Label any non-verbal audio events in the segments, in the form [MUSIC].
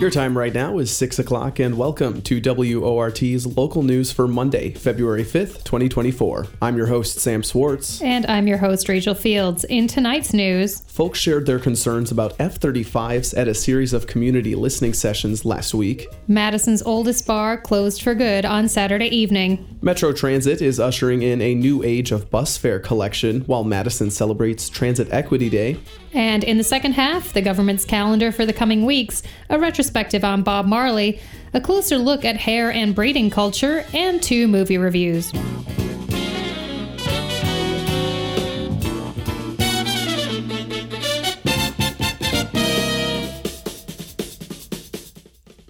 Your time right now is 6 o'clock, and welcome to WORT's local news for Monday, February 5th, 2024. I'm your host, Sam Swartz. And I'm your host, Rachel Fields. In tonight's news, folks shared their concerns about F 35s at a series of community listening sessions last week. Madison's oldest bar closed for good on Saturday evening. Metro Transit is ushering in a new age of bus fare collection while Madison celebrates Transit Equity Day. And in the second half, the government's calendar for the coming weeks, a retrospective on Bob Marley, a closer look at hair and braiding culture, and two movie reviews.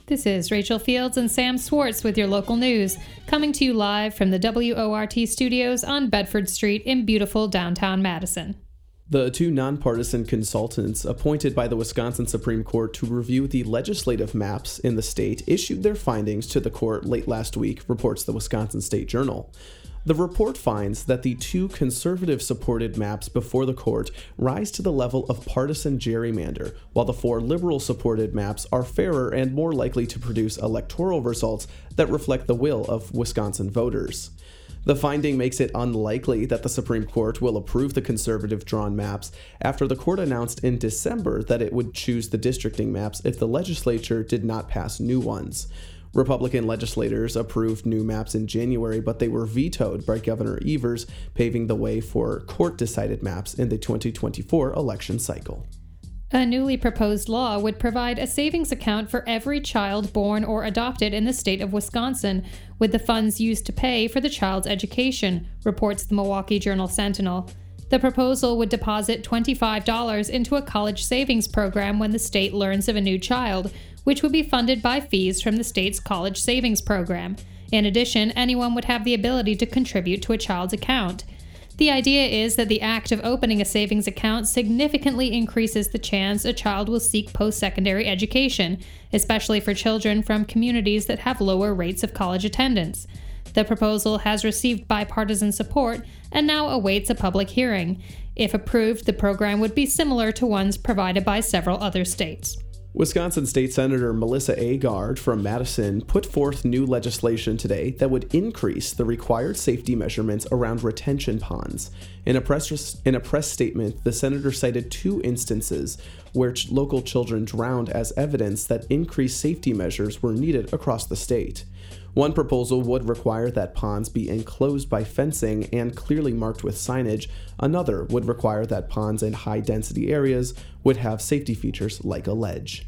This is Rachel Fields and Sam Swartz with your local news, coming to you live from the WORT studios on Bedford Street in beautiful downtown Madison. The two nonpartisan consultants appointed by the Wisconsin Supreme Court to review the legislative maps in the state issued their findings to the court late last week, reports the Wisconsin State Journal. The report finds that the two conservative supported maps before the court rise to the level of partisan gerrymander, while the four liberal supported maps are fairer and more likely to produce electoral results that reflect the will of Wisconsin voters. The finding makes it unlikely that the Supreme Court will approve the conservative drawn maps after the court announced in December that it would choose the districting maps if the legislature did not pass new ones. Republican legislators approved new maps in January, but they were vetoed by Governor Evers, paving the way for court decided maps in the 2024 election cycle. A newly proposed law would provide a savings account for every child born or adopted in the state of Wisconsin, with the funds used to pay for the child's education, reports the Milwaukee Journal Sentinel. The proposal would deposit $25 into a college savings program when the state learns of a new child, which would be funded by fees from the state's college savings program. In addition, anyone would have the ability to contribute to a child's account. The idea is that the act of opening a savings account significantly increases the chance a child will seek post secondary education, especially for children from communities that have lower rates of college attendance. The proposal has received bipartisan support and now awaits a public hearing. If approved, the program would be similar to ones provided by several other states. Wisconsin State Senator Melissa Agard from Madison put forth new legislation today that would increase the required safety measurements around retention ponds. In a press in a press statement, the senator cited two instances where ch- local children drowned as evidence that increased safety measures were needed across the state. One proposal would require that ponds be enclosed by fencing and clearly marked with signage. Another would require that ponds in high density areas would have safety features like a ledge.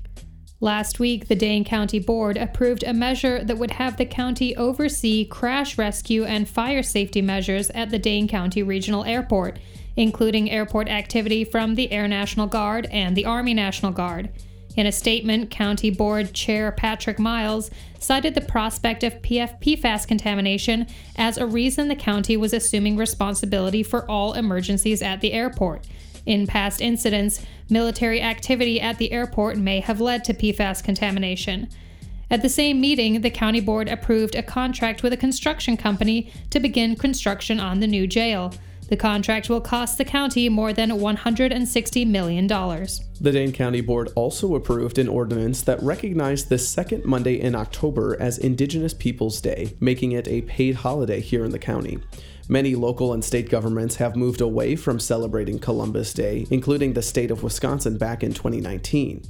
Last week, the Dane County Board approved a measure that would have the county oversee crash rescue and fire safety measures at the Dane County Regional Airport, including airport activity from the Air National Guard and the Army National Guard. In a statement, County Board Chair Patrick Miles cited the prospect of PF PFAS contamination as a reason the county was assuming responsibility for all emergencies at the airport. In past incidents, military activity at the airport may have led to PFAS contamination. At the same meeting, the county board approved a contract with a construction company to begin construction on the new jail. The contract will cost the county more than $160 million. The Dane County Board also approved an ordinance that recognized the second Monday in October as Indigenous Peoples Day, making it a paid holiday here in the county. Many local and state governments have moved away from celebrating Columbus Day, including the state of Wisconsin back in 2019.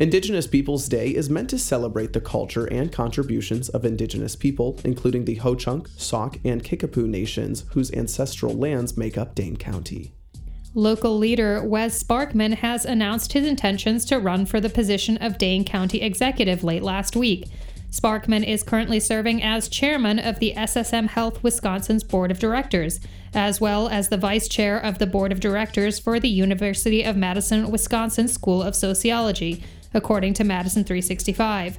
Indigenous Peoples Day is meant to celebrate the culture and contributions of Indigenous people, including the Ho Chunk, Sauk, and Kickapoo nations whose ancestral lands make up Dane County. Local leader Wes Sparkman has announced his intentions to run for the position of Dane County Executive late last week. Sparkman is currently serving as chairman of the SSM Health Wisconsin's Board of Directors, as well as the vice chair of the Board of Directors for the University of Madison, Wisconsin School of Sociology, according to Madison 365.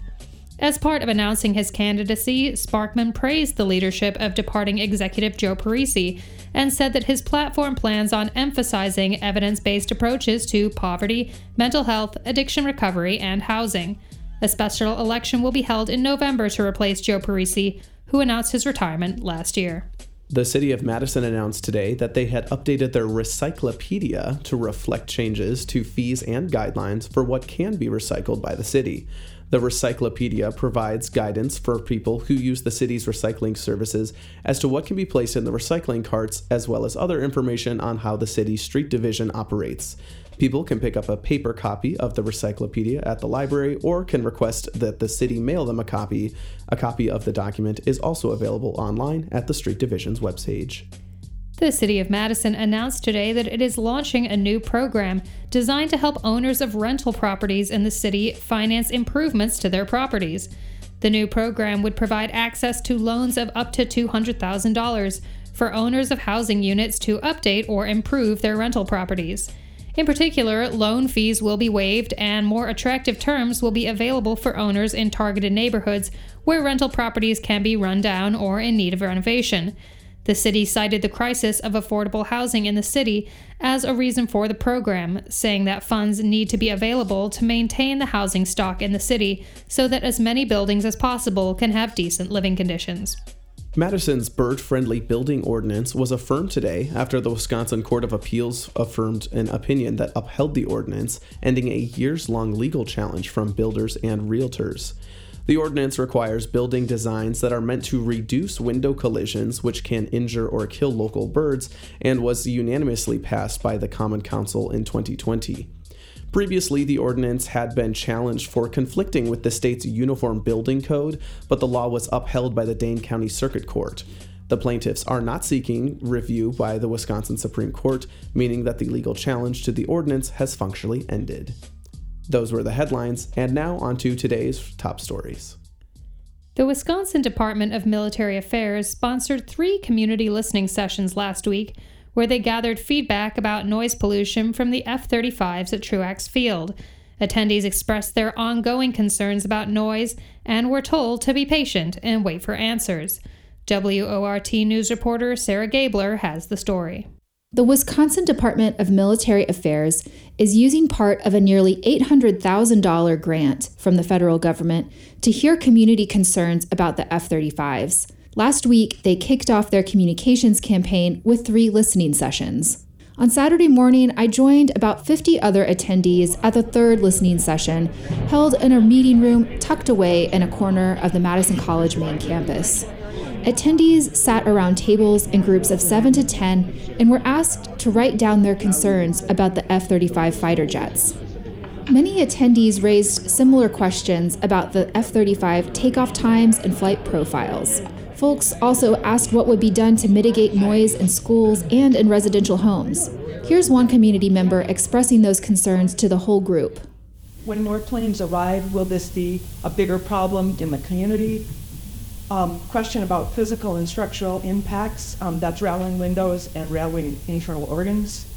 As part of announcing his candidacy, Sparkman praised the leadership of departing executive Joe Parisi and said that his platform plans on emphasizing evidence based approaches to poverty, mental health, addiction recovery, and housing. A special election will be held in November to replace Joe Parisi, who announced his retirement last year. The city of Madison announced today that they had updated their Recyclopedia to reflect changes to fees and guidelines for what can be recycled by the city. The Recyclopedia provides guidance for people who use the city's recycling services as to what can be placed in the recycling carts, as well as other information on how the city's street division operates. People can pick up a paper copy of the Recyclopedia at the library or can request that the city mail them a copy. A copy of the document is also available online at the Street Division's webpage. The City of Madison announced today that it is launching a new program designed to help owners of rental properties in the city finance improvements to their properties. The new program would provide access to loans of up to $200,000 for owners of housing units to update or improve their rental properties. In particular, loan fees will be waived and more attractive terms will be available for owners in targeted neighborhoods where rental properties can be run down or in need of renovation. The city cited the crisis of affordable housing in the city as a reason for the program, saying that funds need to be available to maintain the housing stock in the city so that as many buildings as possible can have decent living conditions. Madison's bird friendly building ordinance was affirmed today after the Wisconsin Court of Appeals affirmed an opinion that upheld the ordinance, ending a years long legal challenge from builders and realtors. The ordinance requires building designs that are meant to reduce window collisions, which can injure or kill local birds, and was unanimously passed by the Common Council in 2020. Previously, the ordinance had been challenged for conflicting with the state's Uniform Building Code, but the law was upheld by the Dane County Circuit Court. The plaintiffs are not seeking review by the Wisconsin Supreme Court, meaning that the legal challenge to the ordinance has functionally ended. Those were the headlines, and now on to today's top stories. The Wisconsin Department of Military Affairs sponsored three community listening sessions last week where they gathered feedback about noise pollution from the F 35s at Truax Field. Attendees expressed their ongoing concerns about noise and were told to be patient and wait for answers. WORT News reporter Sarah Gabler has the story. The Wisconsin Department of Military Affairs is using part of a nearly $800,000 grant from the federal government to hear community concerns about the F 35s. Last week, they kicked off their communications campaign with three listening sessions. On Saturday morning, I joined about 50 other attendees at the third listening session, held in a meeting room tucked away in a corner of the Madison College main campus. Attendees sat around tables in groups of 7 to 10 and were asked to write down their concerns about the F 35 fighter jets. Many attendees raised similar questions about the F 35 takeoff times and flight profiles. Folks also asked what would be done to mitigate noise in schools and in residential homes. Here's one community member expressing those concerns to the whole group. When more planes arrive, will this be a bigger problem in the community? Um, question about physical and structural impacts. Um, that's rattling windows and rattling internal organs.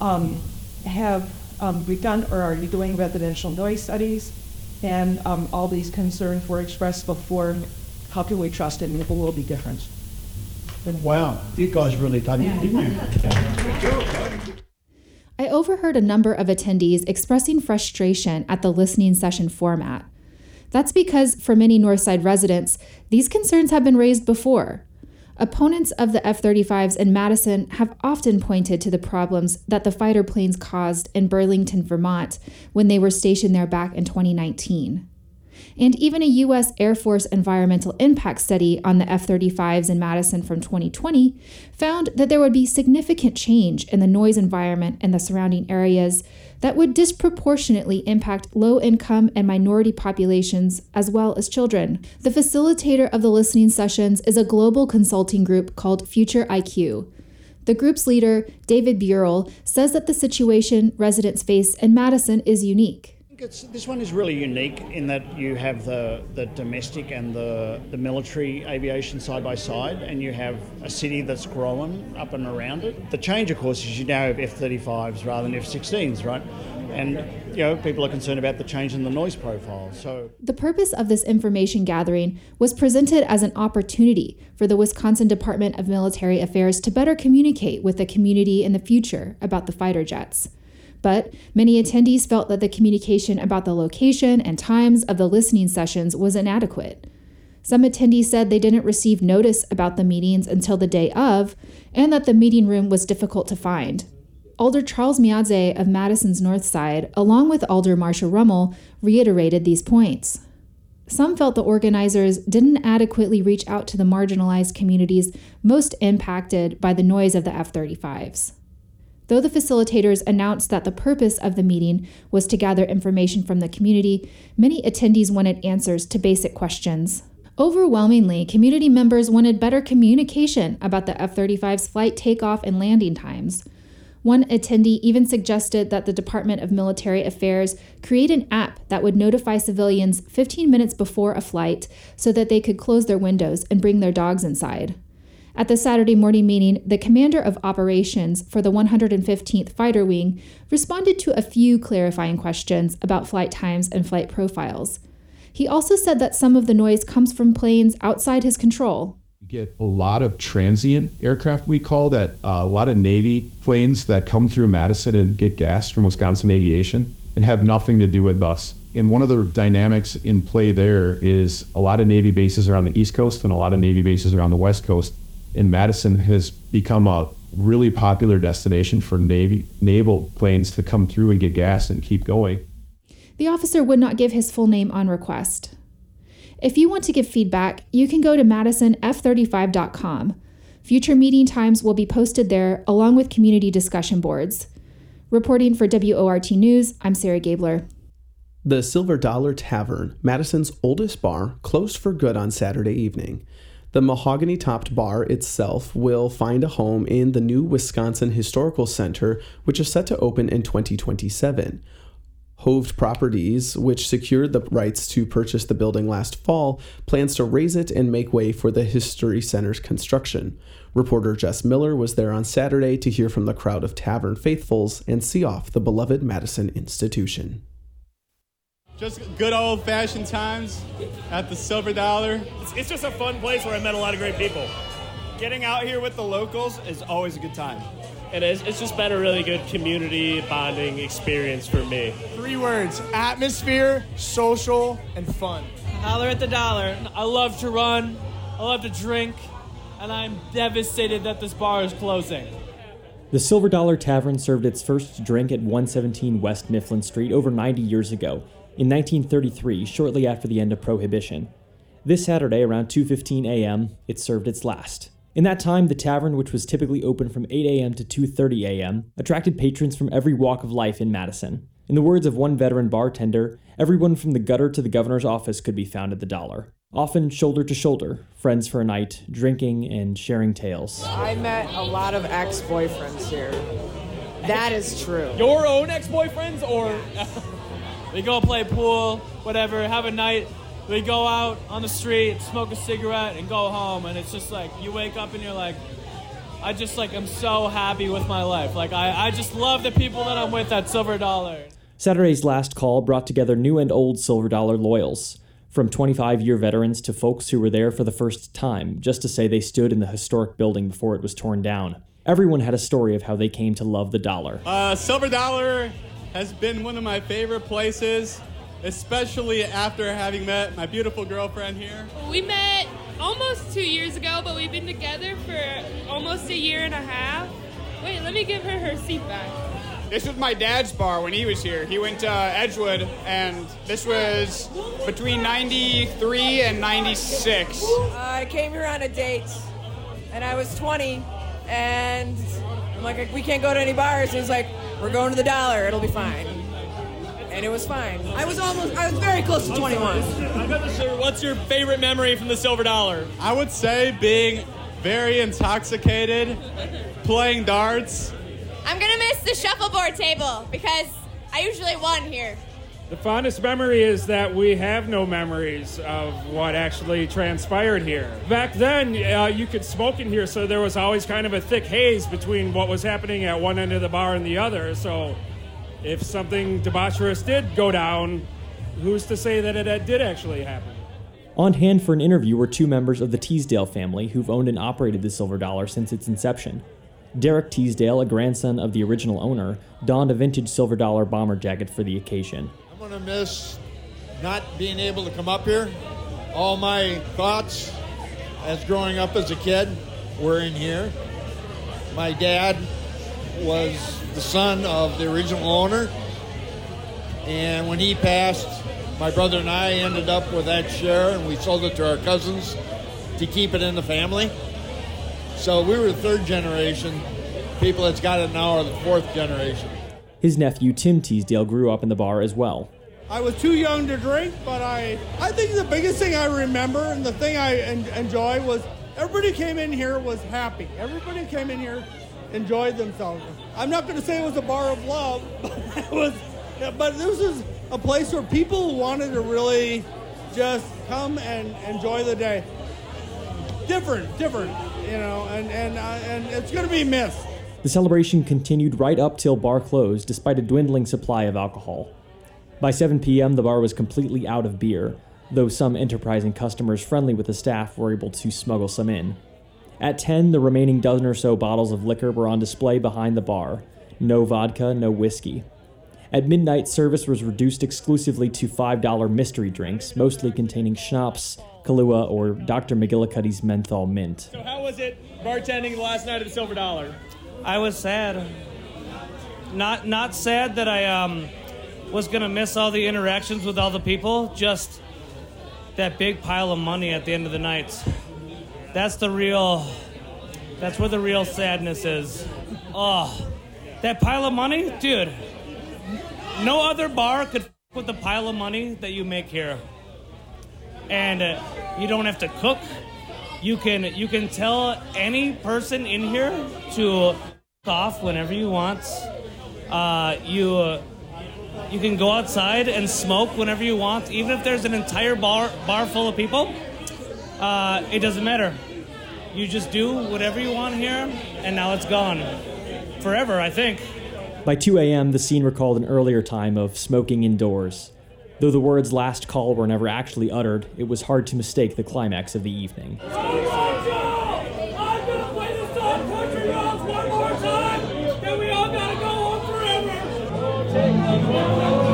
Um, have um, begun or are you doing residential noise studies? And um, all these concerns were expressed before. How can we trust it? Maybe will be different. Wow, you guys really done it, didn't you? I overheard a number of attendees expressing frustration at the listening session format. That's because for many Northside residents, these concerns have been raised before. Opponents of the F 35s in Madison have often pointed to the problems that the fighter planes caused in Burlington, Vermont, when they were stationed there back in 2019. And even a U.S. Air Force environmental impact study on the F 35s in Madison from 2020 found that there would be significant change in the noise environment in the surrounding areas that would disproportionately impact low income and minority populations as well as children. The facilitator of the listening sessions is a global consulting group called Future IQ. The group's leader, David Beurle, says that the situation residents face in Madison is unique. This one is really unique in that you have the, the domestic and the, the military aviation side by side, and you have a city that's growing up and around it. The change, of course, is you now have F 35s rather than F 16s, right? And you know, people are concerned about the change in the noise profile. So the purpose of this information gathering was presented as an opportunity for the Wisconsin Department of Military Affairs to better communicate with the community in the future about the fighter jets. But many attendees felt that the communication about the location and times of the listening sessions was inadequate. Some attendees said they didn't receive notice about the meetings until the day of, and that the meeting room was difficult to find. Alder Charles Myadze of Madison's North Side, along with Alder Marsha Rummel, reiterated these points. Some felt the organizers didn't adequately reach out to the marginalized communities most impacted by the noise of the F 35s. Though the facilitators announced that the purpose of the meeting was to gather information from the community, many attendees wanted answers to basic questions. Overwhelmingly, community members wanted better communication about the F 35's flight takeoff and landing times. One attendee even suggested that the Department of Military Affairs create an app that would notify civilians 15 minutes before a flight so that they could close their windows and bring their dogs inside. At the Saturday morning meeting, the commander of operations for the 115th Fighter Wing responded to a few clarifying questions about flight times and flight profiles. He also said that some of the noise comes from planes outside his control, We get a lot of transient aircraft we call that uh, a lot of navy planes that come through madison and get gas from wisconsin aviation and have nothing to do with us. And one of the dynamics in play there is a lot of navy bases are on the east coast and a lot of navy bases are on the west coast and madison has become a really popular destination for navy naval planes to come through and get gas and keep going the officer would not give his full name on request if you want to give feedback, you can go to madisonf35.com. Future meeting times will be posted there along with community discussion boards. Reporting for WORT News, I'm Sarah Gabler. The Silver Dollar Tavern, Madison's oldest bar, closed for good on Saturday evening. The mahogany topped bar itself will find a home in the new Wisconsin Historical Center, which is set to open in 2027. Hovde Properties, which secured the rights to purchase the building last fall, plans to raise it and make way for the History Center's construction. Reporter Jess Miller was there on Saturday to hear from the crowd of tavern faithfuls and see off the beloved Madison institution. Just good old fashioned times at the Silver Dollar. It's, it's just a fun place where I met a lot of great people. Getting out here with the locals is always a good time. It is. It's just been a really good community bonding experience for me. Three words atmosphere, social, and fun. Holler at the dollar. I love to run, I love to drink, and I'm devastated that this bar is closing. The Silver Dollar Tavern served its first drink at 117 West Mifflin Street over 90 years ago, in 1933, shortly after the end of Prohibition. This Saturday, around 2:15 a.m., it served its last. In that time, the tavern, which was typically open from 8 a.m. to 2:30 a.m., attracted patrons from every walk of life in Madison. In the words of one veteran bartender, everyone from the gutter to the governor's office could be found at the dollar. Often shoulder to shoulder, friends for a night, drinking and sharing tales. I met a lot of ex boyfriends here. That is true. Your own ex boyfriends, or [LAUGHS] we go play pool, whatever, have a night, we go out on the street, smoke a cigarette, and go home. And it's just like you wake up and you're like, I just like I'm so happy with my life. Like I, I just love the people that I'm with at Silver Dollar. Saturday's last call brought together new and old Silver Dollar loyals, from 25 year veterans to folks who were there for the first time, just to say they stood in the historic building before it was torn down. Everyone had a story of how they came to love the dollar. Uh, Silver Dollar has been one of my favorite places especially after having met my beautiful girlfriend here. We met almost two years ago, but we've been together for almost a year and a half. Wait, let me give her her seat back. This was my dad's bar when he was here. He went to Edgewood, and this was between 93 and 96. Uh, I came here on a date, and I was 20, and I'm like, we can't go to any bars. He's like, we're going to the dollar, it'll be fine and it was fine. I was almost, I was very close to 21. What's your favorite memory from the Silver Dollar? I would say being very intoxicated, playing darts. I'm gonna miss the shuffleboard table because I usually won here. The fondest memory is that we have no memories of what actually transpired here. Back then, uh, you could smoke in here, so there was always kind of a thick haze between what was happening at one end of the bar and the other. So if something debaucherous did go down, who's to say that it did actually happen? On hand for an interview were two members of the Teasdale family who've owned and operated the Silver Dollar since its inception. Derek Teasdale, a grandson of the original owner, donned a vintage Silver Dollar bomber jacket for the occasion. Going to miss not being able to come up here. All my thoughts as growing up as a kid were in here. My dad was the son of the original owner. And when he passed, my brother and I ended up with that share and we sold it to our cousins to keep it in the family. So we were the third generation. People that's got it now are the fourth generation. His nephew Tim Teasdale grew up in the bar as well. I was too young to drink, but I, I think the biggest thing I remember and the thing I en- enjoy was everybody came in here was happy. Everybody came in here, enjoyed themselves. I'm not going to say it was a bar of love, [LAUGHS] but it was, but this is a place where people wanted to really just come and enjoy the day. Different, different, you know, and and uh, and it's going to be missed. The celebration continued right up till bar closed, despite a dwindling supply of alcohol. By 7 p.m., the bar was completely out of beer, though some enterprising customers friendly with the staff were able to smuggle some in. At 10, the remaining dozen or so bottles of liquor were on display behind the bar. No vodka, no whiskey. At midnight, service was reduced exclusively to $5 mystery drinks, mostly containing schnapps, Kahlua, or Dr. McGillicuddy's menthol mint. So how was it bartending the last night of the Silver Dollar? I was sad. Not not sad that I um was gonna miss all the interactions with all the people. Just that big pile of money at the end of the night. That's the real. That's where the real sadness is. Oh, that pile of money, dude. No other bar could f- with the pile of money that you make here. And uh, you don't have to cook. You can you can tell any person in here to f- off whenever you want. Uh, you uh, you can go outside and smoke whenever you want, even if there's an entire bar bar full of people. Uh, it doesn't matter. You just do whatever you want here, and now it's gone forever. I think. By 2 a.m., the scene recalled an earlier time of smoking indoors. Though the words last call were never actually uttered, it was hard to mistake the climax of the evening. What's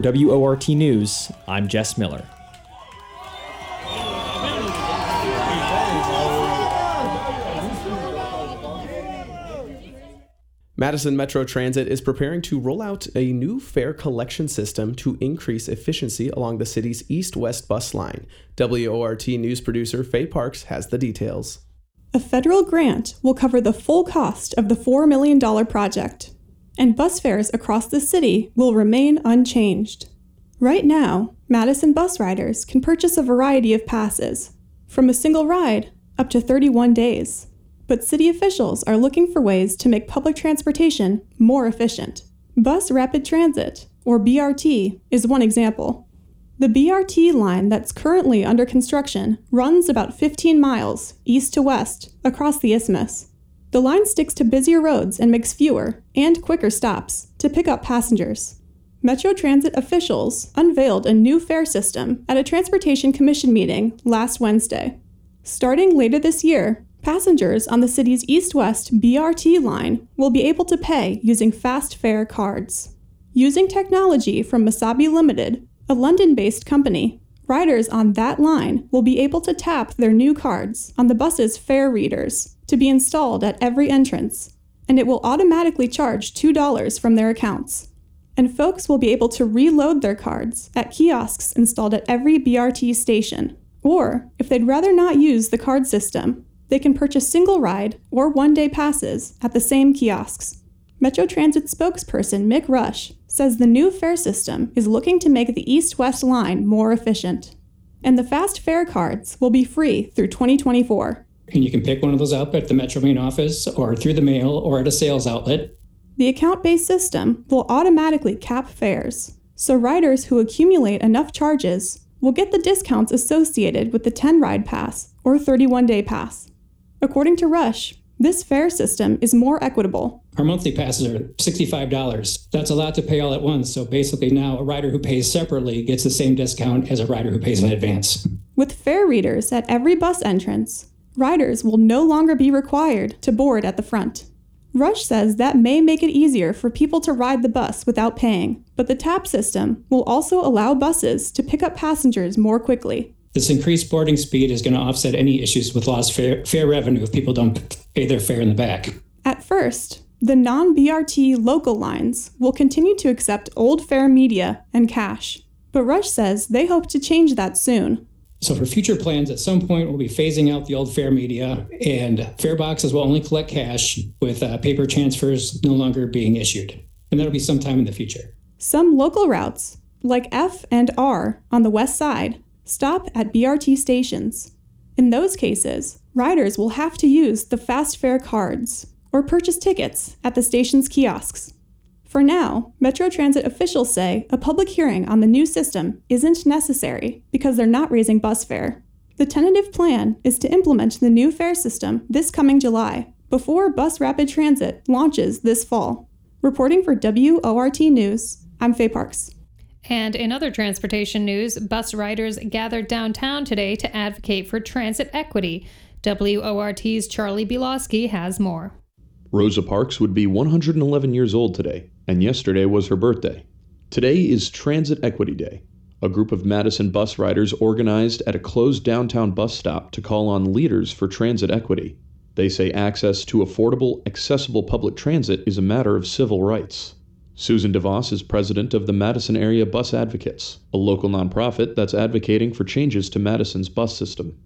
For WORT News, I'm Jess Miller. Madison Metro Transit is preparing to roll out a new fare collection system to increase efficiency along the city's east west bus line. WORT news producer Faye Parks has the details. A federal grant will cover the full cost of the $4 million project, and bus fares across the city will remain unchanged. Right now, Madison bus riders can purchase a variety of passes, from a single ride up to 31 days. But city officials are looking for ways to make public transportation more efficient. Bus Rapid Transit, or BRT, is one example. The BRT line that's currently under construction runs about 15 miles east to west across the isthmus. The line sticks to busier roads and makes fewer and quicker stops to pick up passengers. Metro Transit officials unveiled a new fare system at a Transportation Commission meeting last Wednesday. Starting later this year, passengers on the city's east west BRT line will be able to pay using fast fare cards. Using technology from Masabi Limited, a London based company, riders on that line will be able to tap their new cards on the bus's fare readers to be installed at every entrance, and it will automatically charge $2 from their accounts. And folks will be able to reload their cards at kiosks installed at every BRT station. Or, if they'd rather not use the card system, they can purchase single ride or one day passes at the same kiosks. Metro Transit spokesperson Mick Rusch says the new fare system is looking to make the east west line more efficient. And the fast fare cards will be free through 2024. And you can pick one of those up at the Metro main office or through the mail or at a sales outlet. The account based system will automatically cap fares, So riders who accumulate enough charges will get the discounts associated with the 10 ride pass or 31 day pass. According to Rusch, this fare system is more equitable. Our monthly passes are $65. That's a lot to pay all at once. So basically, now a rider who pays separately gets the same discount as a rider who pays in advance. With fare readers at every bus entrance, riders will no longer be required to board at the front. Rusch says that may make it easier for people to ride the bus without paying, but the TAP system will also allow buses to pick up passengers more quickly. This increased boarding speed is going to offset any issues with lost fare, fare revenue if people don't pay their fare in the back. At first, the non BRT local lines will continue to accept old fare media and cash, but Rusch says they hope to change that soon. So for future plans, at some point, we'll be phasing out the old fare media, and fare boxes will only collect cash with uh, paper transfers no longer being issued. And that'll be sometime in the future. Some local routes, like F and R on the west side, stop at BRT stations. In those cases, riders will have to use the fast fare cards or purchase tickets at the station's kiosks. For now, Metro Transit officials say a public hearing on the new system isn't necessary because they're not raising bus fare. The tentative plan is to implement the new fare system this coming July, before Bus Rapid Transit launches this fall. Reporting for WORT News, I'm Faye Parks. And in other transportation news, bus riders gathered downtown today to advocate for transit equity. WORT's Charlie Bielowski has more. Rosa Parks would be 111 years old today, and yesterday was her birthday. Today is Transit Equity Day. A group of Madison bus riders organized at a closed downtown bus stop to call on leaders for transit equity. They say access to affordable, accessible public transit is a matter of civil rights. Susan DeVos is president of the Madison Area Bus Advocates, a local nonprofit that's advocating for changes to Madison's bus system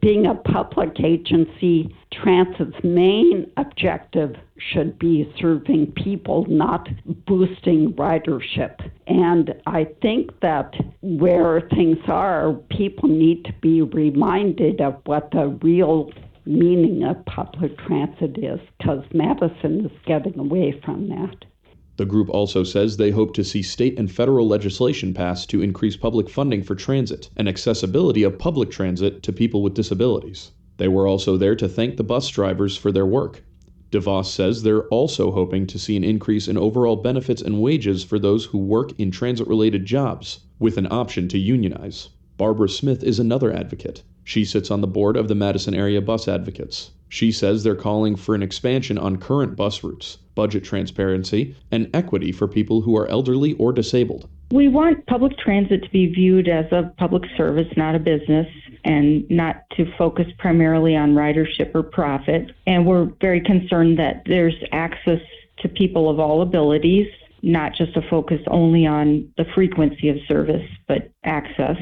being a public agency, Transit's main objective should be serving people, not boosting ridership. And I think that where things are, people need to be reminded of what the real meaning of public transit is, because Madison is getting away from that. The group also says they hope to see state and federal legislation passed to increase public funding for transit and accessibility of public transit to people with disabilities. They were also there to thank the bus drivers for their work. DeVos says they're also hoping to see an increase in overall benefits and wages for those who work in transit related jobs, with an option to unionize. Barbara Smith is another advocate. She sits on the board of the Madison Area Bus Advocates. She says they're calling for an expansion on current bus routes, budget transparency, and equity for people who are elderly or disabled. We want public transit to be viewed as a public service, not a business, and not to focus primarily on ridership or profit. And we're very concerned that there's access to people of all abilities, not just a focus only on the frequency of service, but access.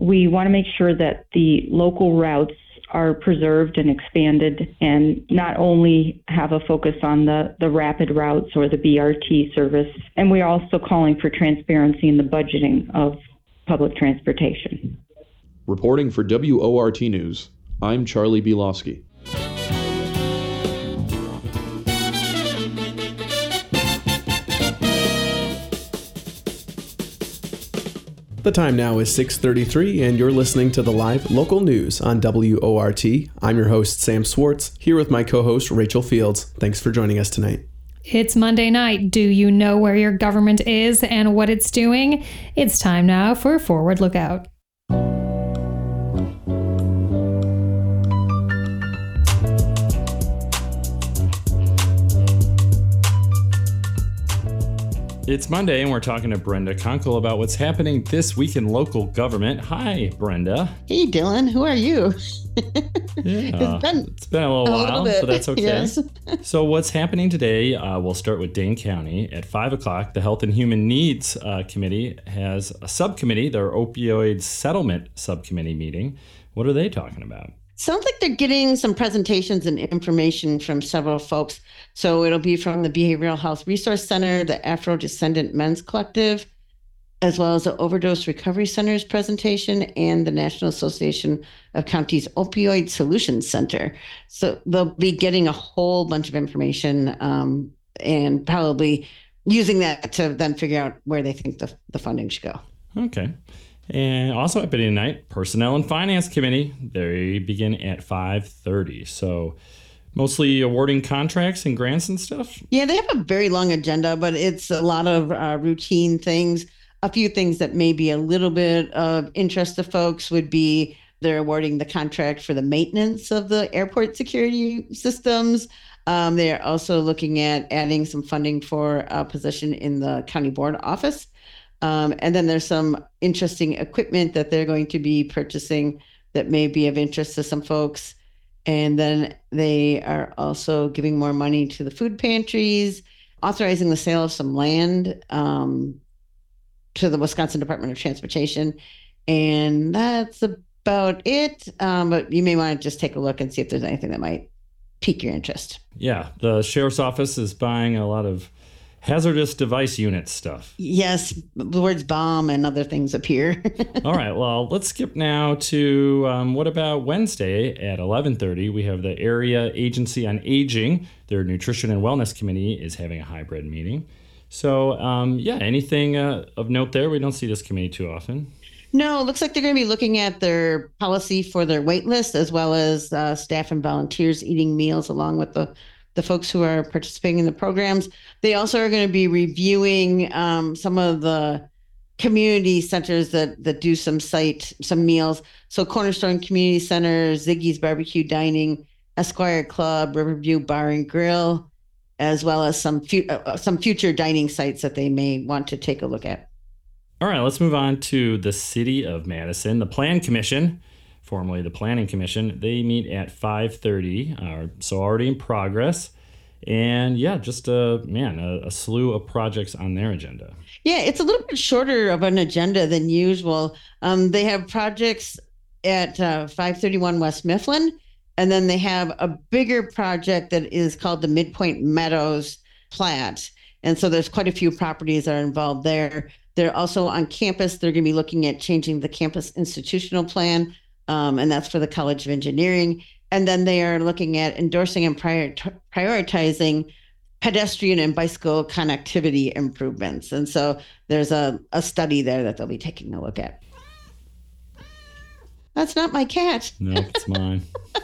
We want to make sure that the local routes are preserved and expanded and not only have a focus on the, the rapid routes or the BRT service, and we're also calling for transparency in the budgeting of public transportation. Reporting for WORT News, I'm Charlie Bielowski. The time now is 6:33 and you're listening to the live local news on WORT. I'm your host Sam Swartz, here with my co-host Rachel Fields. Thanks for joining us tonight. It's Monday night. Do you know where your government is and what it's doing? It's time now for a forward lookout. It's Monday, and we're talking to Brenda Konkel about what's happening this week in local government. Hi, Brenda. Hey, Dylan. Who are you? [LAUGHS] yeah, it's been, it's been a little a while, little so that's okay. yes. so, what's happening today? Uh, we'll start with Dane County at five o'clock. The Health and Human Needs uh, Committee has a subcommittee, their opioid settlement subcommittee meeting. What are they talking about? Sounds like they're getting some presentations and information from several folks. So it'll be from the Behavioral Health Resource Center, the Afro Descendant Men's Collective, as well as the Overdose Recovery Center's presentation and the National Association of Counties Opioid Solutions Center. So they'll be getting a whole bunch of information um, and probably using that to then figure out where they think the, the funding should go. Okay. And also at happening tonight, Personnel and Finance Committee. They begin at 5:30. So mostly awarding contracts and grants and stuff. Yeah, they have a very long agenda, but it's a lot of uh, routine things. A few things that may be a little bit of interest to folks would be they're awarding the contract for the maintenance of the airport security systems. Um, they're also looking at adding some funding for a position in the county board office. Um, and then there's some interesting equipment that they're going to be purchasing that may be of interest to some folks. And then they are also giving more money to the food pantries, authorizing the sale of some land um, to the Wisconsin Department of Transportation. And that's about it. Um, but you may want to just take a look and see if there's anything that might pique your interest. Yeah, the sheriff's office is buying a lot of hazardous device unit stuff. Yes, the words bomb and other things appear. [LAUGHS] All right, well, let's skip now to um, what about Wednesday at 11:30? We have the area agency on aging. Their nutrition and wellness committee is having a hybrid meeting. So, um, yeah, anything uh, of note there? We don't see this committee too often. No, it looks like they're going to be looking at their policy for their wait list as well as uh, staff and volunteers eating meals along with the the folks who are participating in the programs. They also are going to be reviewing um, some of the community centers that that do some site some meals. So Cornerstone Community Center, Ziggy's Barbecue Dining, Esquire Club, Riverview Bar and Grill, as well as some fu- uh, some future dining sites that they may want to take a look at. All right, let's move on to the City of Madison. The Plan Commission, formerly the Planning Commission, they meet at 5:30, uh, so already in progress. And yeah, just a man, a, a slew of projects on their agenda. Yeah, it's a little bit shorter of an agenda than usual. Um, they have projects at uh, 531 West Mifflin, and then they have a bigger project that is called the Midpoint Meadows plat. And so there's quite a few properties that are involved there. They're also on campus. They're going to be looking at changing the campus institutional plan, um, and that's for the College of Engineering. And then they are looking at endorsing and prior- prioritizing pedestrian and bicycle connectivity improvements. And so there's a, a study there that they'll be taking a look at. That's not my cat. No, it's mine. [LAUGHS]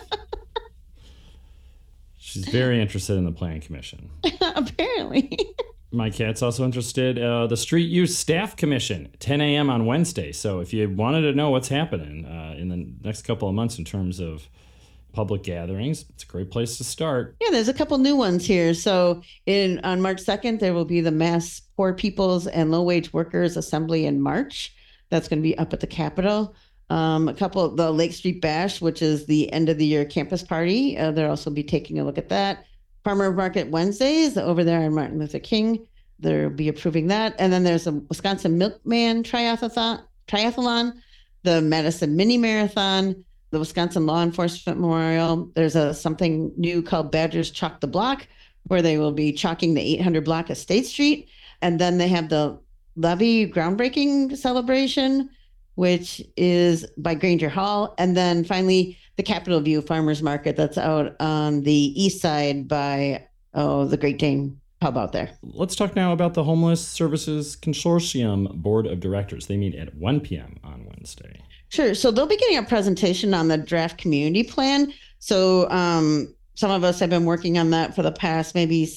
She's very interested in the planning commission. [LAUGHS] Apparently. [LAUGHS] My cat's also interested. Uh, the Street Use Staff Commission, 10 a.m. on Wednesday. So if you wanted to know what's happening uh, in the next couple of months in terms of public gatherings, it's a great place to start. Yeah, there's a couple new ones here. So in on March 2nd, there will be the Mass Poor Peoples and Low Wage Workers Assembly in March. That's going to be up at the Capitol. Um, a couple, the Lake Street Bash, which is the end of the year campus party. Uh, they'll also be taking a look at that. Farmer Market Wednesdays over there on Martin Luther King. They'll be approving that. And then there's a Wisconsin Milkman Triathlon, triathlon the Madison Mini Marathon, the Wisconsin Law Enforcement Memorial. There's a something new called Badgers Chalk the Block, where they will be chalking the 800 block of State Street. And then they have the Levee groundbreaking celebration, which is by Grainger Hall. And then finally, the Capitol View Farmers Market that's out on the east side by oh the Great Dane pub out there. Let's talk now about the Homeless Services Consortium Board of Directors. They meet at 1 p.m. on Wednesday. Sure. So they'll be getting a presentation on the draft community plan. So um, some of us have been working on that for the past maybe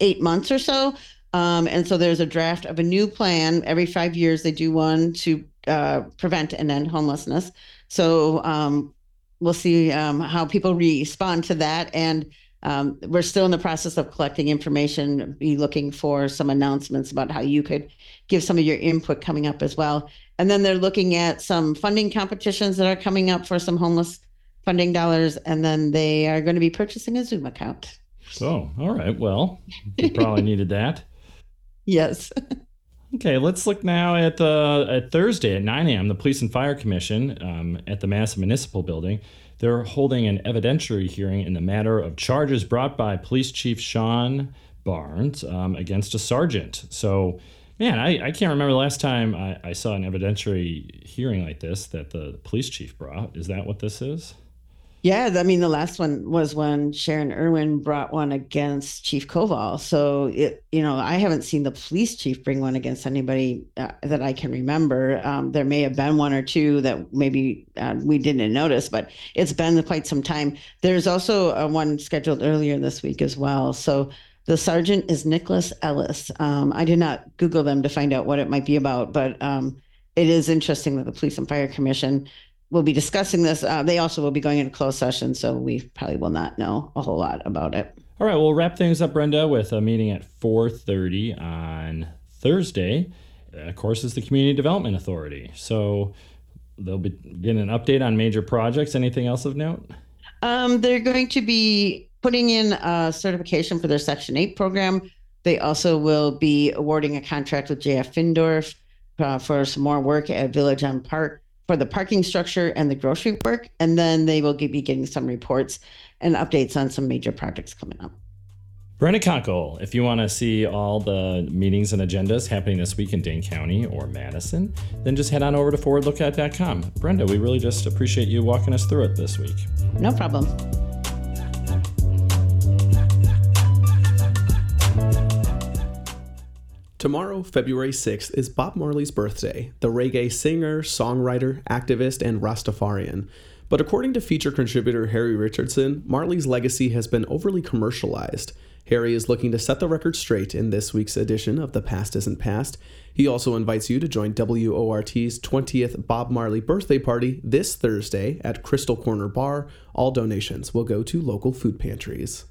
eight months or so. Um, and so there's a draft of a new plan. Every five years, they do one to uh, prevent and end homelessness. So um, we'll see um, how people respond to that. And um, we're still in the process of collecting information, be looking for some announcements about how you could give some of your input coming up as well. And then they're looking at some funding competitions that are coming up for some homeless funding dollars. And then they are going to be purchasing a Zoom account. So, all right. Well, you probably needed that. [LAUGHS] Yes. [LAUGHS] Okay, let's look now at the at Thursday at 9 a.m. The Police and Fire Commission um, at the Mass Municipal Building. They're holding an evidentiary hearing in the matter of charges brought by Police Chief Shon Barnes um, against a sergeant. So, man, I, I can't remember the last time I, I saw an evidentiary hearing like this that the police chief brought. Is that what this is? Yeah, I mean the last one was when Sharon Irwin brought one against Chief Koval. So it, you know, I haven't seen the police chief bring one against anybody uh, that I can remember. Um, there may have been one or two that maybe uh, we didn't notice, but it's been quite some time. There's also uh, one scheduled earlier this week as well. So the sergeant is Nicholas Ellis. Um, I did not Google them to find out what it might be about, but um, it is interesting that the Police and Fire Commission will be discussing this. Uh, they also will be going into closed session, so we probably will not know a whole lot about it. All right, we'll wrap things up, Brenda, with a meeting at 4:30 on Thursday. Of course, is the Community Development Authority. So they'll be getting an update on major projects. Anything else of note? Um, they're going to be putting in a certification for their Section 8 program. They also will be awarding a contract with JF Findorff uh, for some more work at Village on Park for the parking structure and the grocery work. And then they will be getting some reports and updates on some major projects coming up. Brenda Konkel, if you want to see all the meetings and agendas happening this week in Dane County or Madison, then just head on over to forwardlookout.com. Brenda, we really just appreciate you walking us through it this week. No problem. Tomorrow, February 6th, is Bob Marley's birthday, the reggae singer, songwriter, activist, and Rastafarian. But according to feature contributor Harry Richardson, Marley's legacy has been overly commercialized. Harry is looking to set the record straight in this week's edition of The Past Isn't Past. He also invites you to join WORT's 20th Bob Marley birthday party this Thursday at Crystal Corner Bar. All donations will go to local food pantries.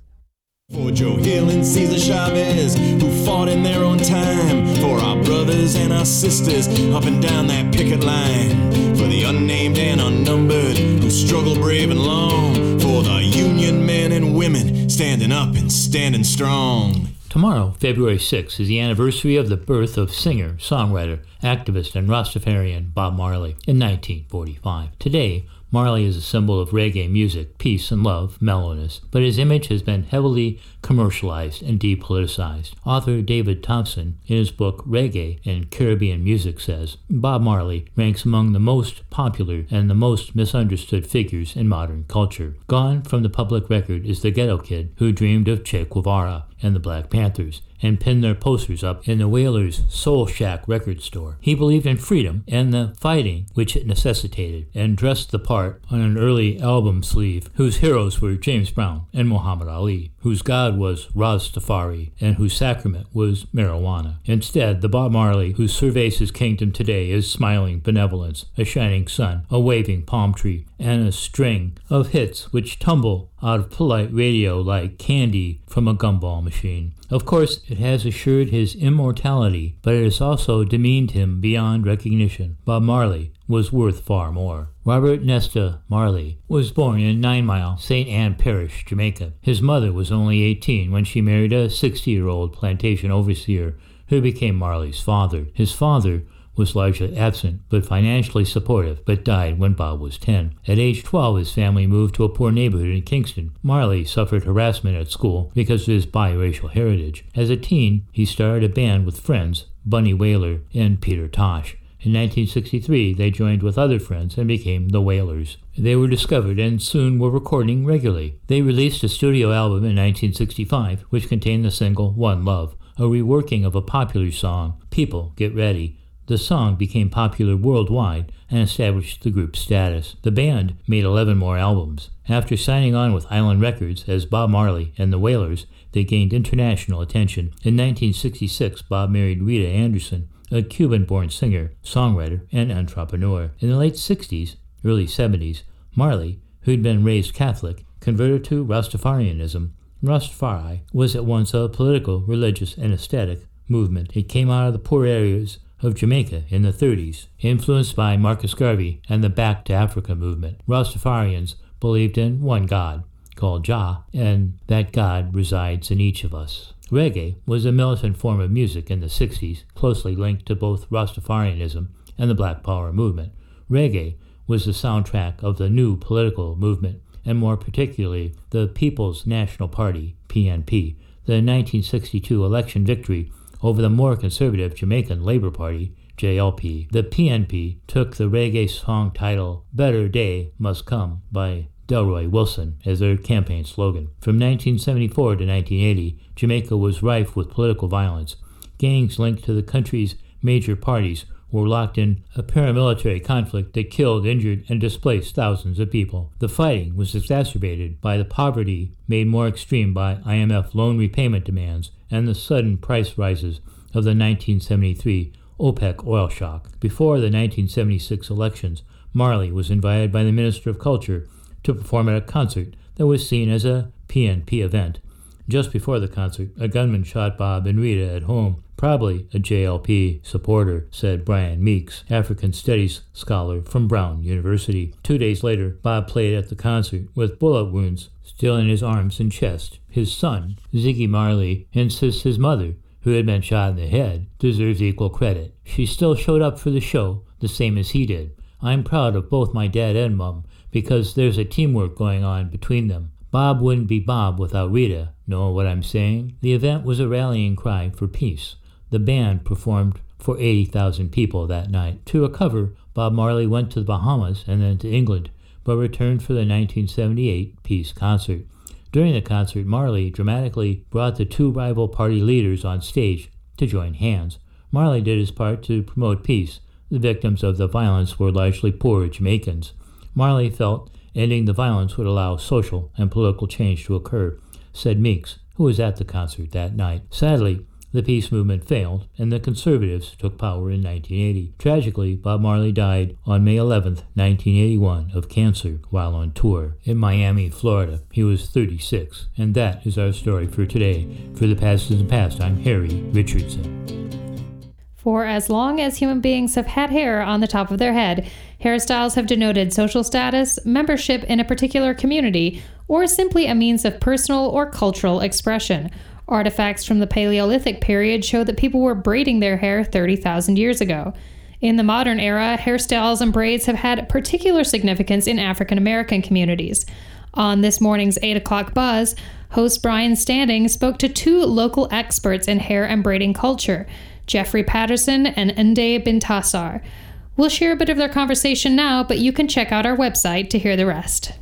For Joe Hill and Cesar Chavez, who fought in their own time. For our brothers and our sisters up and down that picket line. For the unnamed and unnumbered, who struggle brave and long. For the Union men and women standing up and standing strong. Tomorrow, February 6th, is the anniversary of the birth of singer, songwriter, activist, and Rastafarian Bob Marley in 1945. Today, Marley is a symbol of reggae music, peace and love, mellowness, but his image has been heavily commercialized and depoliticized. Author David Thompson, in his book Reggae and Caribbean Music, says Bob Marley ranks among the most popular and the most misunderstood figures in modern culture. Gone from the public record is the ghetto kid who dreamed of Che Guevara and the Black Panthers and pinned their posters up in the Wailers' Soul Shack record store. He believed in freedom and the fighting which it necessitated, and dressed the part on an early album sleeve, whose heroes were James Brown and Muhammad Ali, whose god was Rastafari, and whose sacrament was marijuana. Instead, the Bob Marley who surveys his kingdom today is smiling benevolence, a shining sun, a waving palm tree, and a string of hits which tumble out of polite radio like candy from a gumball machine. Of course, it has assured his immortality, but it has also demeaned him beyond recognition. Bob Marley was worth far more. Robert Nesta Marley was born in Nine Mile, St. Ann Parish, Jamaica. His mother was only 18 when she married a 60 year old plantation overseer who became Marley's father. His father was largely absent, but financially supportive, but died when Bob was 10. At age 12, his family moved to a poor neighborhood in Kingston. Marley suffered harassment at school because of his biracial heritage. As a teen, he started a band with friends, Bunny Wailer and Peter Tosh. In 1963, they joined with other friends and became the Wailers. They were discovered and soon were recording regularly. They released a studio album in 1965, which contained the single One Love, a reworking of a popular song, People Get Ready, the song became popular worldwide and established the group's status. The band made 11 more albums. After signing on with Island Records as Bob Marley and the Wailers, they gained international attention. In 1966, Bob married Rita Anderson, a Cuban born singer, songwriter, and entrepreneur. In the late 60s, early 70s, Marley, who'd been raised Catholic, converted to Rastafarianism. Rastafari was at once a political, religious, and aesthetic movement. It came out of the poor areas of Jamaica in the 30s, influenced by Marcus Garvey and the Back to Africa movement. Rastafarians believed in one God, called Jah, and that God resides in each of us. Reggae was a militant form of music in the 60s, closely linked to both Rastafarianism and the Black Power movement. Reggae was the soundtrack of the new political movement, and more particularly the People's National Party, PNP. The 1962 election victory over the more conservative Jamaican Labour Party, JLP. The PNP took the reggae song title Better Day Must Come by Delroy Wilson as their campaign slogan. From 1974 to 1980, Jamaica was rife with political violence. Gangs linked to the country's major parties were locked in a paramilitary conflict that killed, injured, and displaced thousands of people. The fighting was exacerbated by the poverty made more extreme by IMF loan repayment demands and the sudden price rises of the 1973 OPEC oil shock. Before the 1976 elections, Marley was invited by the Minister of Culture to perform at a concert that was seen as a PNP event. Just before the concert, a gunman shot Bob and Rita at home Probably a JLP supporter, said Brian Meeks, African Studies scholar from Brown University. Two days later, Bob played at the concert with bullet wounds still in his arms and chest. His son, Ziggy Marley, insists his mother, who had been shot in the head, deserves equal credit. She still showed up for the show, the same as he did. I'm proud of both my dad and mum because there's a teamwork going on between them. Bob wouldn't be Bob without Rita. Know what I'm saying? The event was a rallying cry for peace. The band performed for 80,000 people that night. To recover, Bob Marley went to the Bahamas and then to England, but returned for the 1978 peace concert. During the concert, Marley dramatically brought the two rival party leaders on stage to join hands. Marley did his part to promote peace. The victims of the violence were largely poor Jamaicans. Marley felt ending the violence would allow social and political change to occur, said Meeks, who was at the concert that night. Sadly, the peace movement failed, and the conservatives took power in 1980. Tragically, Bob Marley died on May 11, 1981, of cancer while on tour in Miami, Florida. He was 36. And that is our story for today. For the past the past, I'm Harry Richardson. For as long as human beings have had hair on the top of their head, hairstyles have denoted social status, membership in a particular community, or simply a means of personal or cultural expression. Artifacts from the Paleolithic period show that people were braiding their hair 30,000 years ago. In the modern era, hairstyles and braids have had particular significance in African American communities. On this morning's 8 o'clock buzz, host Brian Standing spoke to two local experts in hair and braiding culture, Jeffrey Patterson and Nde Bintasar. We'll share a bit of their conversation now, but you can check out our website to hear the rest.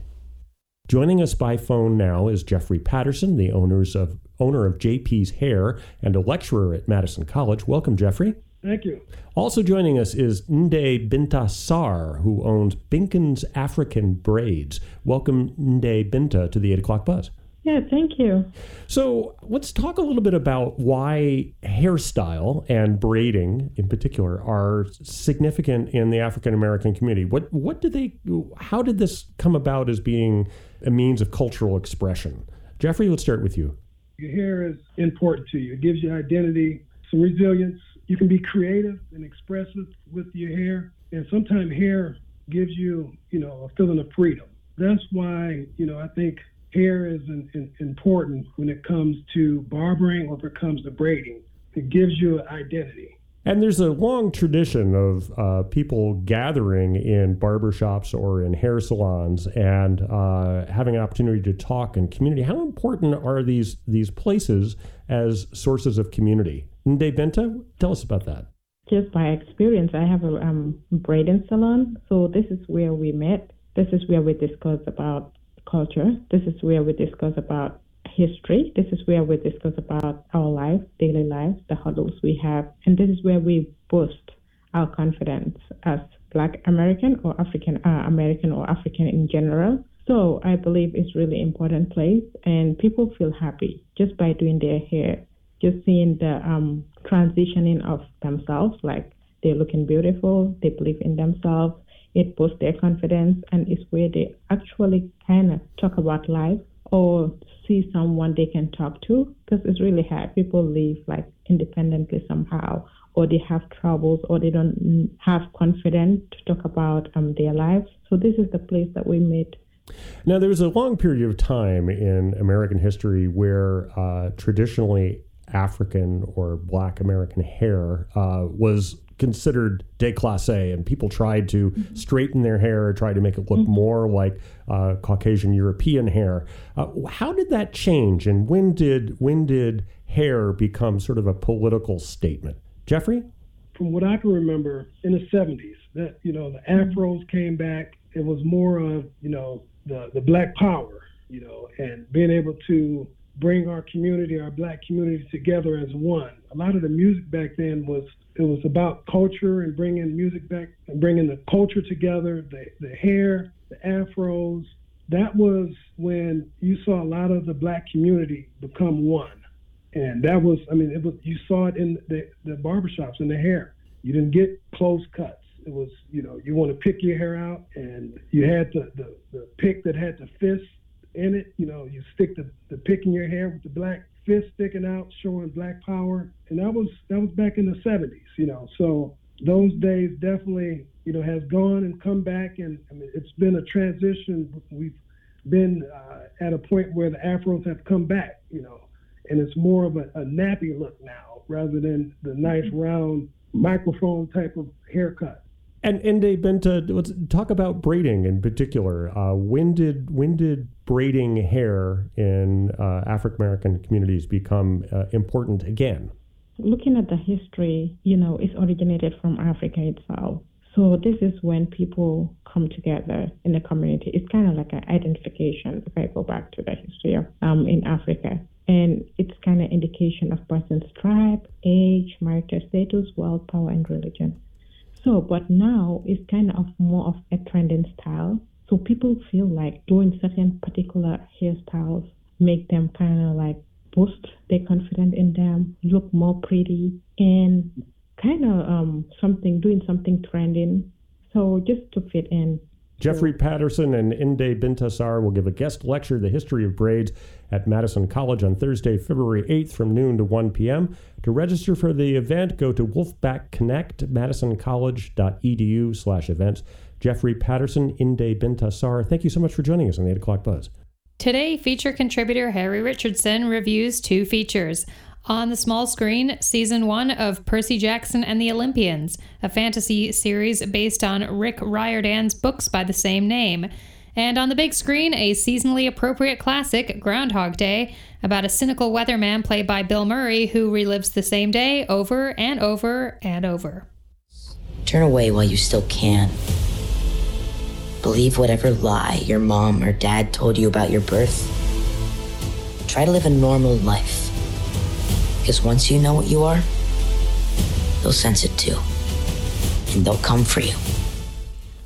Joining us by phone now is Jeffrey Patterson, the owners of owner of JP's Hair and a lecturer at Madison College. Welcome, Jeffrey. Thank you. Also joining us is Nde Bintasar, who owns Binkin's African Braids. Welcome, Nde Binta, to the 8 o'clock buzz. Yeah, thank you. So let's talk a little bit about why hairstyle and braiding, in particular, are significant in the African American community. What what do they? How did this come about as being a means of cultural expression? Jeffrey, let's start with you. Your hair is important to you. It gives you identity, some resilience. You can be creative and expressive with your hair, and sometimes hair gives you, you know, a feeling of freedom. That's why, you know, I think hair is an, an important when it comes to barbering or if it comes to braiding. It gives you an identity. And there's a long tradition of uh, people gathering in barbershops or in hair salons and uh, having an opportunity to talk in community. How important are these these places as sources of community? Nde Benta, tell us about that. Just by experience, I have a um, braiding salon, so this is where we met. This is where we discussed about culture. This is where we discuss about history. This is where we discuss about our life, daily life, the hurdles we have, and this is where we boost our confidence as Black American or African uh, American or African in general. So I believe it's really important place, and people feel happy just by doing their hair, just seeing the um, transitioning of themselves, like they're looking beautiful, they believe in themselves. It boosts their confidence, and it's where they actually kind of talk about life or see someone they can talk to because it's really hard. People live like independently somehow, or they have troubles, or they don't have confidence to talk about um, their lives. So this is the place that we meet. Now, there was a long period of time in American history where uh, traditionally African or Black American hair uh, was considered déclassé, and people tried to mm-hmm. straighten their hair, or try to make it look mm-hmm. more like uh, Caucasian European hair. Uh, how did that change, and when did when did hair become sort of a political statement? Jeffrey, from what I can remember, in the '70s, that you know the afros came back. It was more of you know the, the black power, you know, and being able to bring our community, our black community together as one. A lot of the music back then was it was about culture and bringing music back and bringing the culture together, the, the hair, the afros. That was when you saw a lot of the black community become one. And that was, I mean, it was you saw it in the, the barbershops in the hair. You didn't get close cuts. It was, you know, you want to pick your hair out, and you had the, the, the pick that had the fist in it. You know, you stick the, the pick in your hair with the black fist sticking out, showing black power. And that was that was back in the 70s, you know. So those days definitely, you know, has gone and come back. And I mean, it's been a transition. We've been uh, at a point where the afros have come back, you know, and it's more of a, a nappy look now rather than the nice round microphone type of haircut. And and Inde Binta, let's talk about braiding in particular. Uh, when did when did braiding hair in uh, African American communities become uh, important again? Looking at the history, you know, it's originated from Africa itself. So this is when people come together in the community. It's kind of like an identification. If I go back to the history of, um, in Africa, and it's kind of indication of person's tribe, age, marital status, wealth, power, and religion. So, but now it's kind of more of a trending style. So people feel like doing certain particular hairstyles make them kind of like boost their confidence in them, look more pretty, and kind of um, something doing something trending. So just to fit in. Jeffrey Patterson and Inde Bintasar will give a guest lecture, The History of Braids, at Madison College on Thursday, February 8th from noon to 1 p.m. To register for the event, go to Wolfpack Connect, madisoncollege.edu slash events. Jeffrey Patterson, Inde Bintasar, thank you so much for joining us on the 8 o'clock buzz. Today, feature contributor Harry Richardson reviews two features. On the small screen, season one of Percy Jackson and the Olympians, a fantasy series based on Rick Riordan's books by the same name. And on the big screen, a seasonally appropriate classic, Groundhog Day, about a cynical weatherman played by Bill Murray who relives the same day over and over and over. Turn away while you still can. Believe whatever lie your mom or dad told you about your birth. Try to live a normal life. Because once you know what you are, they'll sense it too. And they'll come for you.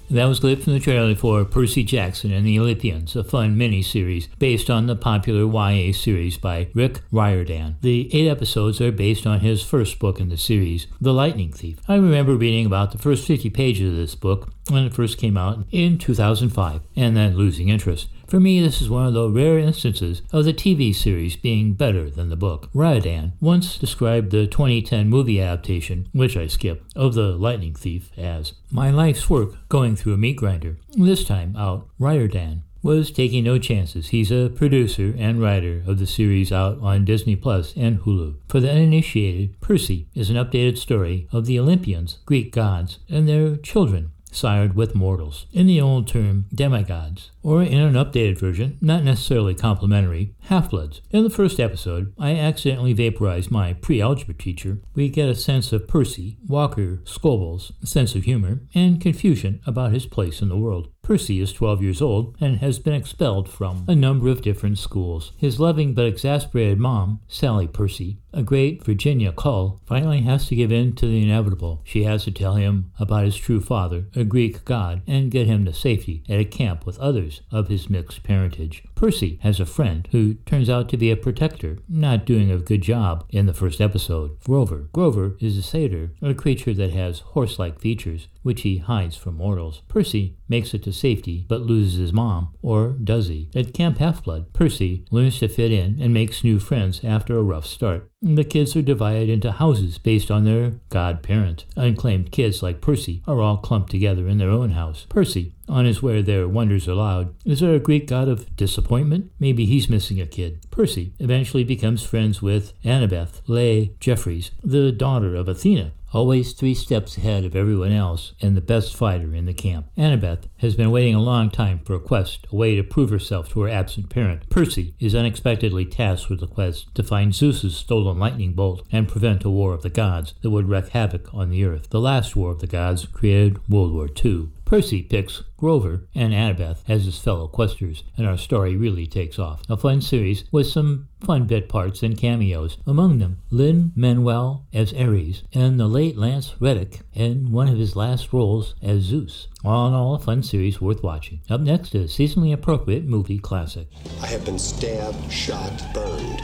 That was clip from the trailer for Percy Jackson and the Olympians, a fun mini-series based on the popular YA series by Rick Riordan. The eight episodes are based on his first book in the series, The Lightning Thief. I remember reading about the first 50 pages of this book when it first came out in 2005, and then losing interest. For me, this is one of the rare instances of the TV series being better than the book. Riordan once described the 2010 movie adaptation, which I skipped, of The Lightning Thief as my life's work going through a meat grinder. This time out, Riordan was taking no chances. He's a producer and writer of the series out on Disney Plus and Hulu. For the uninitiated, Percy is an updated story of the Olympians, Greek gods, and their children sired with mortals. In the old term, demigods, or in an updated version, not necessarily complimentary, half-bloods. In the first episode, I accidentally vaporized my pre-algebra teacher. We get a sense of Percy, Walker, Scobell's sense of humor, and confusion about his place in the world. Percy is 12 years old and has been expelled from a number of different schools. His loving but exasperated mom, Sally Percy, a great Virginia Kull, finally has to give in to the inevitable. She has to tell him about his true father, a Greek god, and get him to safety at a camp with others of his mixed parentage. Percy has a friend who turns out to be a protector, not doing a good job in the first episode. Grover. Grover is a satyr, a creature that has horse-like features, which he hides from mortals. Percy makes it to safety, but loses his mom, or does he? At Camp Half-Blood, Percy learns to fit in and makes new friends after a rough start. The kids are divided into houses based on their godparent. Unclaimed kids like Percy are all clumped together in their own house. Percy, on his way there, wonders aloud, is there a Greek god of disappointment? Maybe he's missing a kid. Percy eventually becomes friends with Annabeth Leah Jeffries, the daughter of Athena, always three steps ahead of everyone else and the best fighter in the camp. Annabeth has been waiting a long time for a quest, a way to prove herself to her absent parent. Percy is unexpectedly tasked with the quest to find Zeus's stolen lightning bolt and prevent a war of the gods that would wreak havoc on the earth. The last war of the gods created World War II. Percy picks Grover and Annabeth as his fellow questers, and our story really takes off. A fun series with some fun bit parts and cameos, among them Lin-Manuel as Ares and the late Lance Reddick in one of his last roles as Zeus. All in all, a fun series worth watching. Up next, a seasonally appropriate movie classic. I have been stabbed, shot, burned,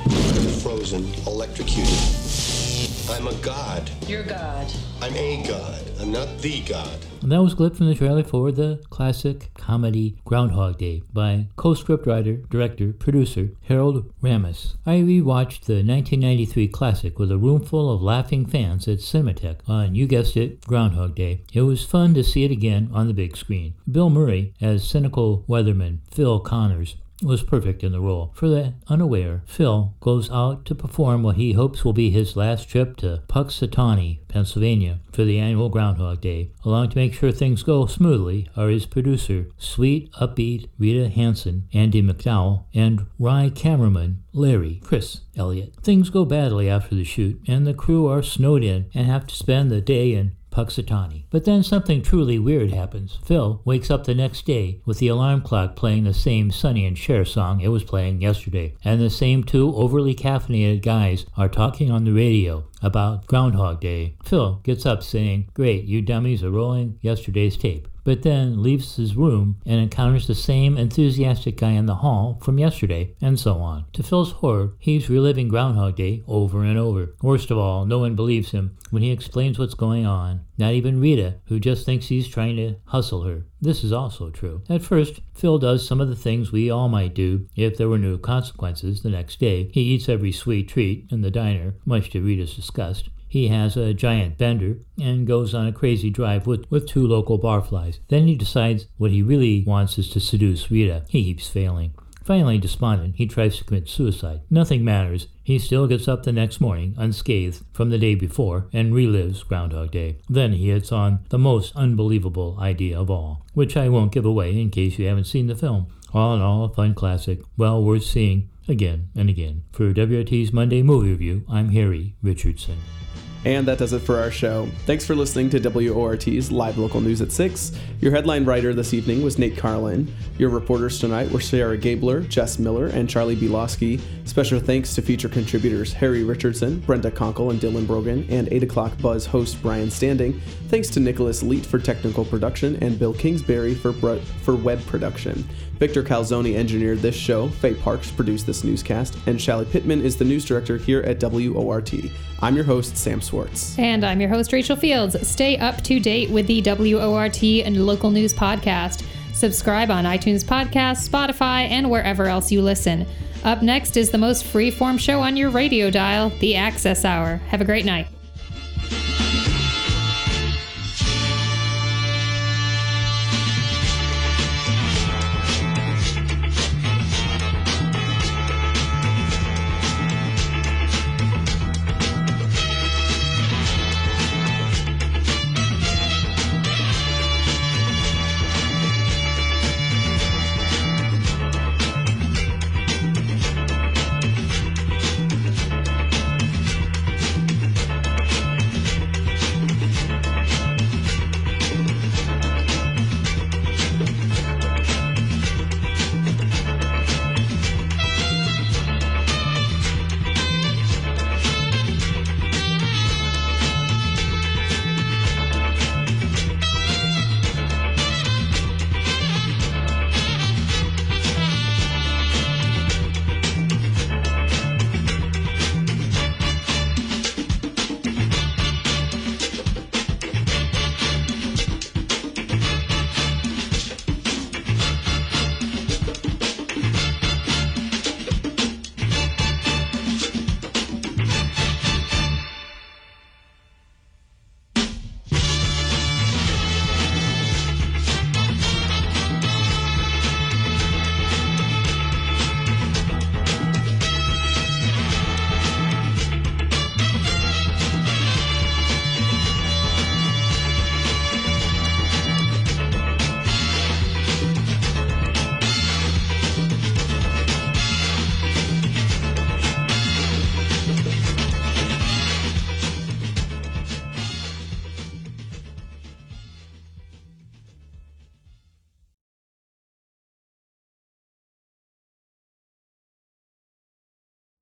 frozen, electrocuted. I'm a god. You're God. I'm a god. I'm not the god. And that was a clip from the trailer for the classic comedy Groundhog Day by co-scriptwriter, director, producer Harold Ramis. I rewatched the 1993 classic with a room full of laughing fans at Cinematheque on, you guessed it, Groundhog Day. It was fun to see it again on the big screen. Bill Murray as cynical weatherman Phil Connors was perfect in the role. For the unaware, Phil goes out to perform what he hopes will be his last trip to Punxsutawney, Pennsylvania, for the annual Groundhog Day. Along to make sure things go smoothly are his producer, sweet, upbeat Rita Hanson, Andie MacDowell, and wry cameraman Larry Chris Elliott. Things go badly after the shoot, and the crew are snowed in and have to spend the day in Punxsutawney. But then something truly weird happens. Phil wakes up the next day with the alarm clock playing the same Sonny and Cher song it was playing yesterday, and the same two overly caffeinated guys are talking on the radio about Groundhog Day. Phil gets up saying, Great, you dummies are rolling yesterday's tape but then leaves his room and encounters the same enthusiastic guy in the hall from yesterday, and so on. To Phil's horror, he's reliving Groundhog Day over and over. Worst of all, no one believes him when he explains what's going on. Not even Rita, who just thinks he's trying to hustle her. This is also true. At first, Phil does some of the things we all might do if there were no consequences the next day. He eats every sweet treat in the diner, much to Rita's disgust. He has a giant bender and goes on a crazy drive with, with two local barflies. Then he decides what he really wants is to seduce Rita. He keeps failing. Finally, despondent, he tries to commit suicide. Nothing matters. He still gets up the next morning, unscathed from the day before, and relives Groundhog Day. Then he hits on the most unbelievable idea of all, which I won't give away in case you haven't seen the film. All in all, a fun classic, well worth seeing again and again. For WRT's Monday Movie Review, I'm Harry Richardson. And that does it for our show. Thanks for listening to WORT's live local news at 6. Your headline writer this evening was Nate Carlin. Your reporters tonight were Sarah Gabler, Jess Miller, and Charlie Bielowski. Special thanks to feature contributors Harry Richardson, Brenda Konkel, and Dylan Brogan, and 8 o'clock Buzz host Brian Standing. Thanks to Nicholas Leet for technical production and Bill Kingsbury for, for web production. Victor Calzoni engineered this show, Faye Parks produced this newscast, and Shelly Pittman is the news director here at WORT. I'm your host, Sam Swartz. And I'm your host, Rachel Fields. Stay up to date with the WORT and local news podcast. Subscribe on iTunes Podcast, Spotify, and wherever else you listen. Up next is the most free-form show on your radio dial, The Access Hour. Have a great night.